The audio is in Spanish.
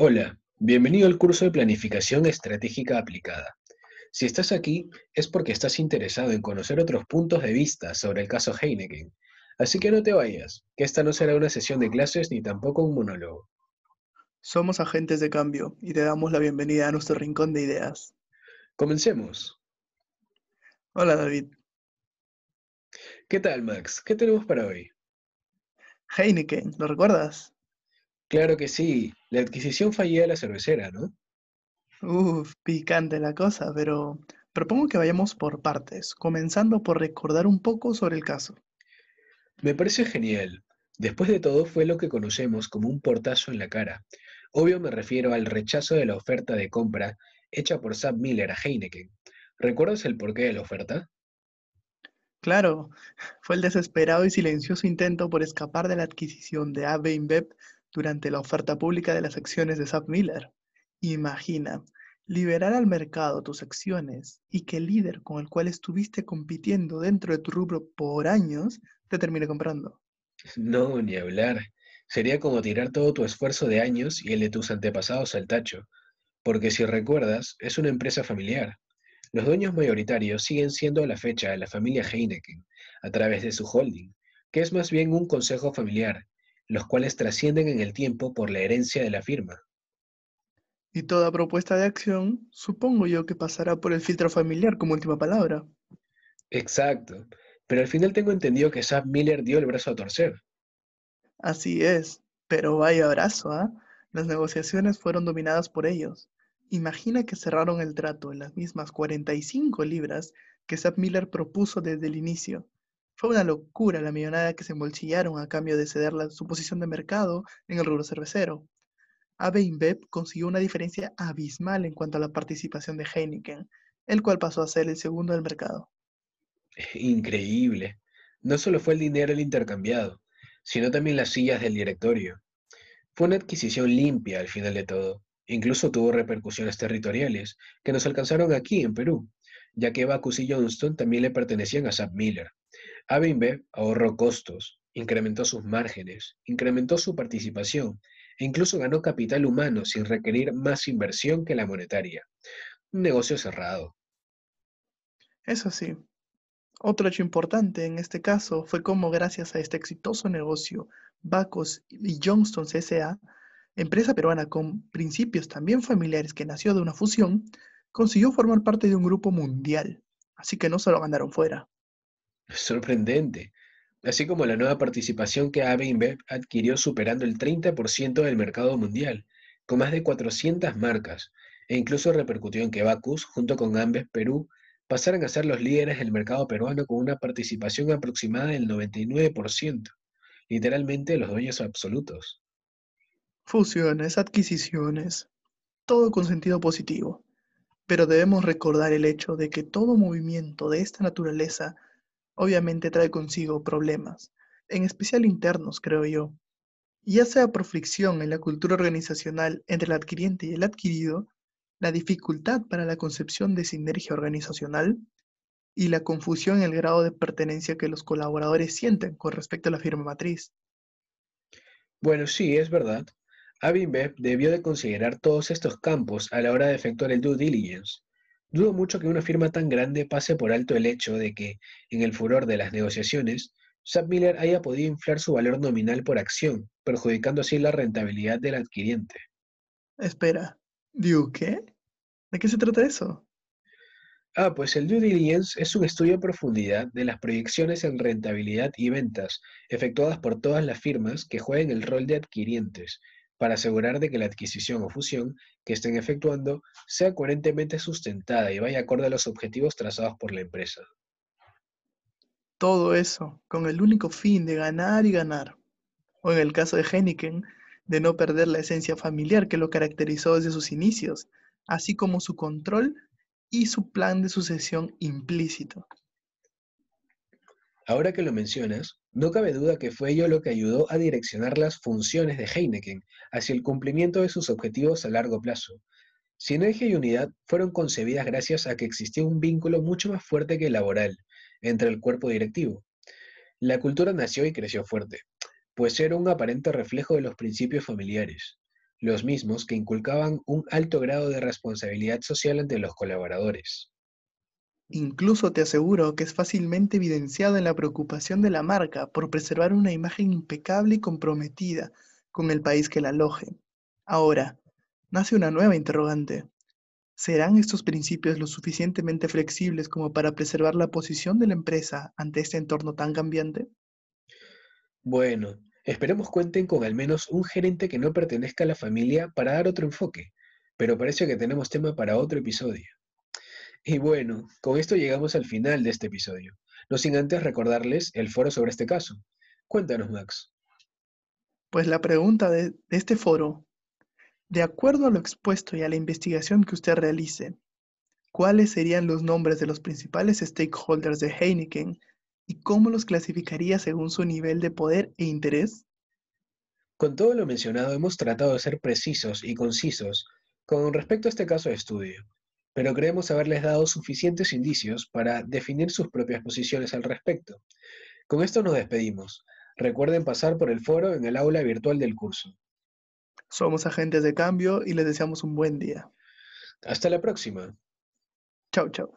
Hola, bienvenido al curso de Planificación Estratégica Aplicada. Si estás aquí es porque estás interesado en conocer otros puntos de vista sobre el caso Heineken. Así que no te vayas, que esta no será una sesión de clases ni tampoco un monólogo. Somos agentes de cambio y te damos la bienvenida a nuestro rincón de ideas. Comencemos. Hola David. ¿Qué tal, Max? ¿Qué tenemos para hoy? Heineken, ¿lo recuerdas? Claro que sí, la adquisición fallida de la cervecera, ¿no? Uf, picante la cosa, pero propongo que vayamos por partes, comenzando por recordar un poco sobre el caso. Me parece genial. Después de todo fue lo que conocemos como un portazo en la cara. Obvio me refiero al rechazo de la oferta de compra hecha por Sam Miller a Heineken. ¿Recuerdas el porqué de la oferta? Claro, fue el desesperado y silencioso intento por escapar de la adquisición de AB InBev durante la oferta pública de las acciones de Sam Miller. Imagina, liberar al mercado tus acciones y que el líder con el cual estuviste compitiendo dentro de tu rubro por años te termine comprando. No, ni hablar. Sería como tirar todo tu esfuerzo de años y el de tus antepasados al tacho. Porque si recuerdas, es una empresa familiar. Los dueños mayoritarios siguen siendo a la fecha la familia Heineken, a través de su holding, que es más bien un consejo familiar, los cuales trascienden en el tiempo por la herencia de la firma. Y toda propuesta de acción, supongo yo que pasará por el filtro familiar como última palabra. Exacto, pero al final tengo entendido que Sam Miller dio el brazo a torcer. Así es, pero vaya abrazo, ¿ah? Las negociaciones fueron dominadas por ellos. Imagina que cerraron el trato en las mismas 45 libras que Sam Miller propuso desde el inicio. Fue una locura la millonada que se embolsillaron a cambio de ceder la, su posición de mercado en el rubro cervecero. AB InBev consiguió una diferencia abismal en cuanto a la participación de Heineken, el cual pasó a ser el segundo del mercado. Increíble. No solo fue el dinero el intercambiado, sino también las sillas del directorio. Fue una adquisición limpia al final de todo. Incluso tuvo repercusiones territoriales que nos alcanzaron aquí en Perú, ya que Bacchus y Johnston también le pertenecían a Sam Miller. AB ahorró costos, incrementó sus márgenes, incrementó su participación e incluso ganó capital humano sin requerir más inversión que la monetaria. Un negocio cerrado. Eso sí, otro hecho importante en este caso fue cómo gracias a este exitoso negocio, Bacos y Johnston S.A., empresa peruana con principios también familiares que nació de una fusión, consiguió formar parte de un grupo mundial. Así que no se lo mandaron fuera. Sorprendente así como la nueva participación que AB InBev adquirió superando el 30% del mercado mundial, con más de 400 marcas, e incluso repercutió en que Bacus, junto con Ambev Perú, pasaran a ser los líderes del mercado peruano con una participación aproximada del 99%, literalmente los dueños absolutos. Fusiones, adquisiciones, todo con sentido positivo. Pero debemos recordar el hecho de que todo movimiento de esta naturaleza obviamente trae consigo problemas, en especial internos, creo yo. Ya sea por fricción en la cultura organizacional entre el adquiriente y el adquirido, la dificultad para la concepción de sinergia organizacional y la confusión en el grado de pertenencia que los colaboradores sienten con respecto a la firma matriz. Bueno, sí, es verdad. Abinbev debió de considerar todos estos campos a la hora de efectuar el due diligence, Dudo mucho que una firma tan grande pase por alto el hecho de que, en el furor de las negociaciones, Sam Miller haya podido inflar su valor nominal por acción, perjudicando así la rentabilidad del adquiriente. Espera, ¿due qué? ¿De qué se trata eso? Ah, pues el due diligence es un estudio a profundidad de las proyecciones en rentabilidad y ventas efectuadas por todas las firmas que jueguen el rol de adquirientes, para asegurar de que la adquisición o fusión que estén efectuando sea coherentemente sustentada y vaya acorde a los objetivos trazados por la empresa. Todo eso con el único fin de ganar y ganar. O en el caso de Heineken, de no perder la esencia familiar que lo caracterizó desde sus inicios, así como su control y su plan de sucesión implícito. Ahora que lo mencionas, no cabe duda que fue ello lo que ayudó a direccionar las funciones de Heineken hacia el cumplimiento de sus objetivos a largo plazo. Sinergia y unidad fueron concebidas gracias a que existía un vínculo mucho más fuerte que laboral entre el cuerpo directivo. La cultura nació y creció fuerte, pues era un aparente reflejo de los principios familiares. los mismos que inculcaban un alto grado de responsabilidad social ante los colaboradores. Incluso te aseguro que es fácilmente evidenciado en la preocupación de la marca por preservar una imagen impecable y comprometida con el país que la aloje. Ahora, nace una nueva interrogante. ¿Serán estos principios lo suficientemente flexibles como para preservar la posición de la empresa ante este entorno tan cambiante? Bueno, esperemos cuenten con al menos un gerente que no pertenezca a la familia para dar otro enfoque, pero parece que tenemos tema para otro episodio. Y bueno, con esto llegamos al final de este episodio, no sin antes recordarles el foro sobre este caso. Cuéntanos, Max. Pues la pregunta de, este foro, de acuerdo a lo expuesto y a la investigación que usted realice, ¿cuáles serían los nombres de los principales stakeholders de Heineken y cómo los clasificaría según su nivel de poder e interés? Con todo lo mencionado, hemos tratado de ser precisos y concisos con respecto a este caso de estudio, pero creemos haberles dado suficientes indicios para definir sus propias posiciones al respecto. Con esto nos despedimos. Recuerden pasar por el foro en el aula virtual del curso. Somos agentes de cambio y les deseamos un buen día. Hasta la próxima. Chau, chau.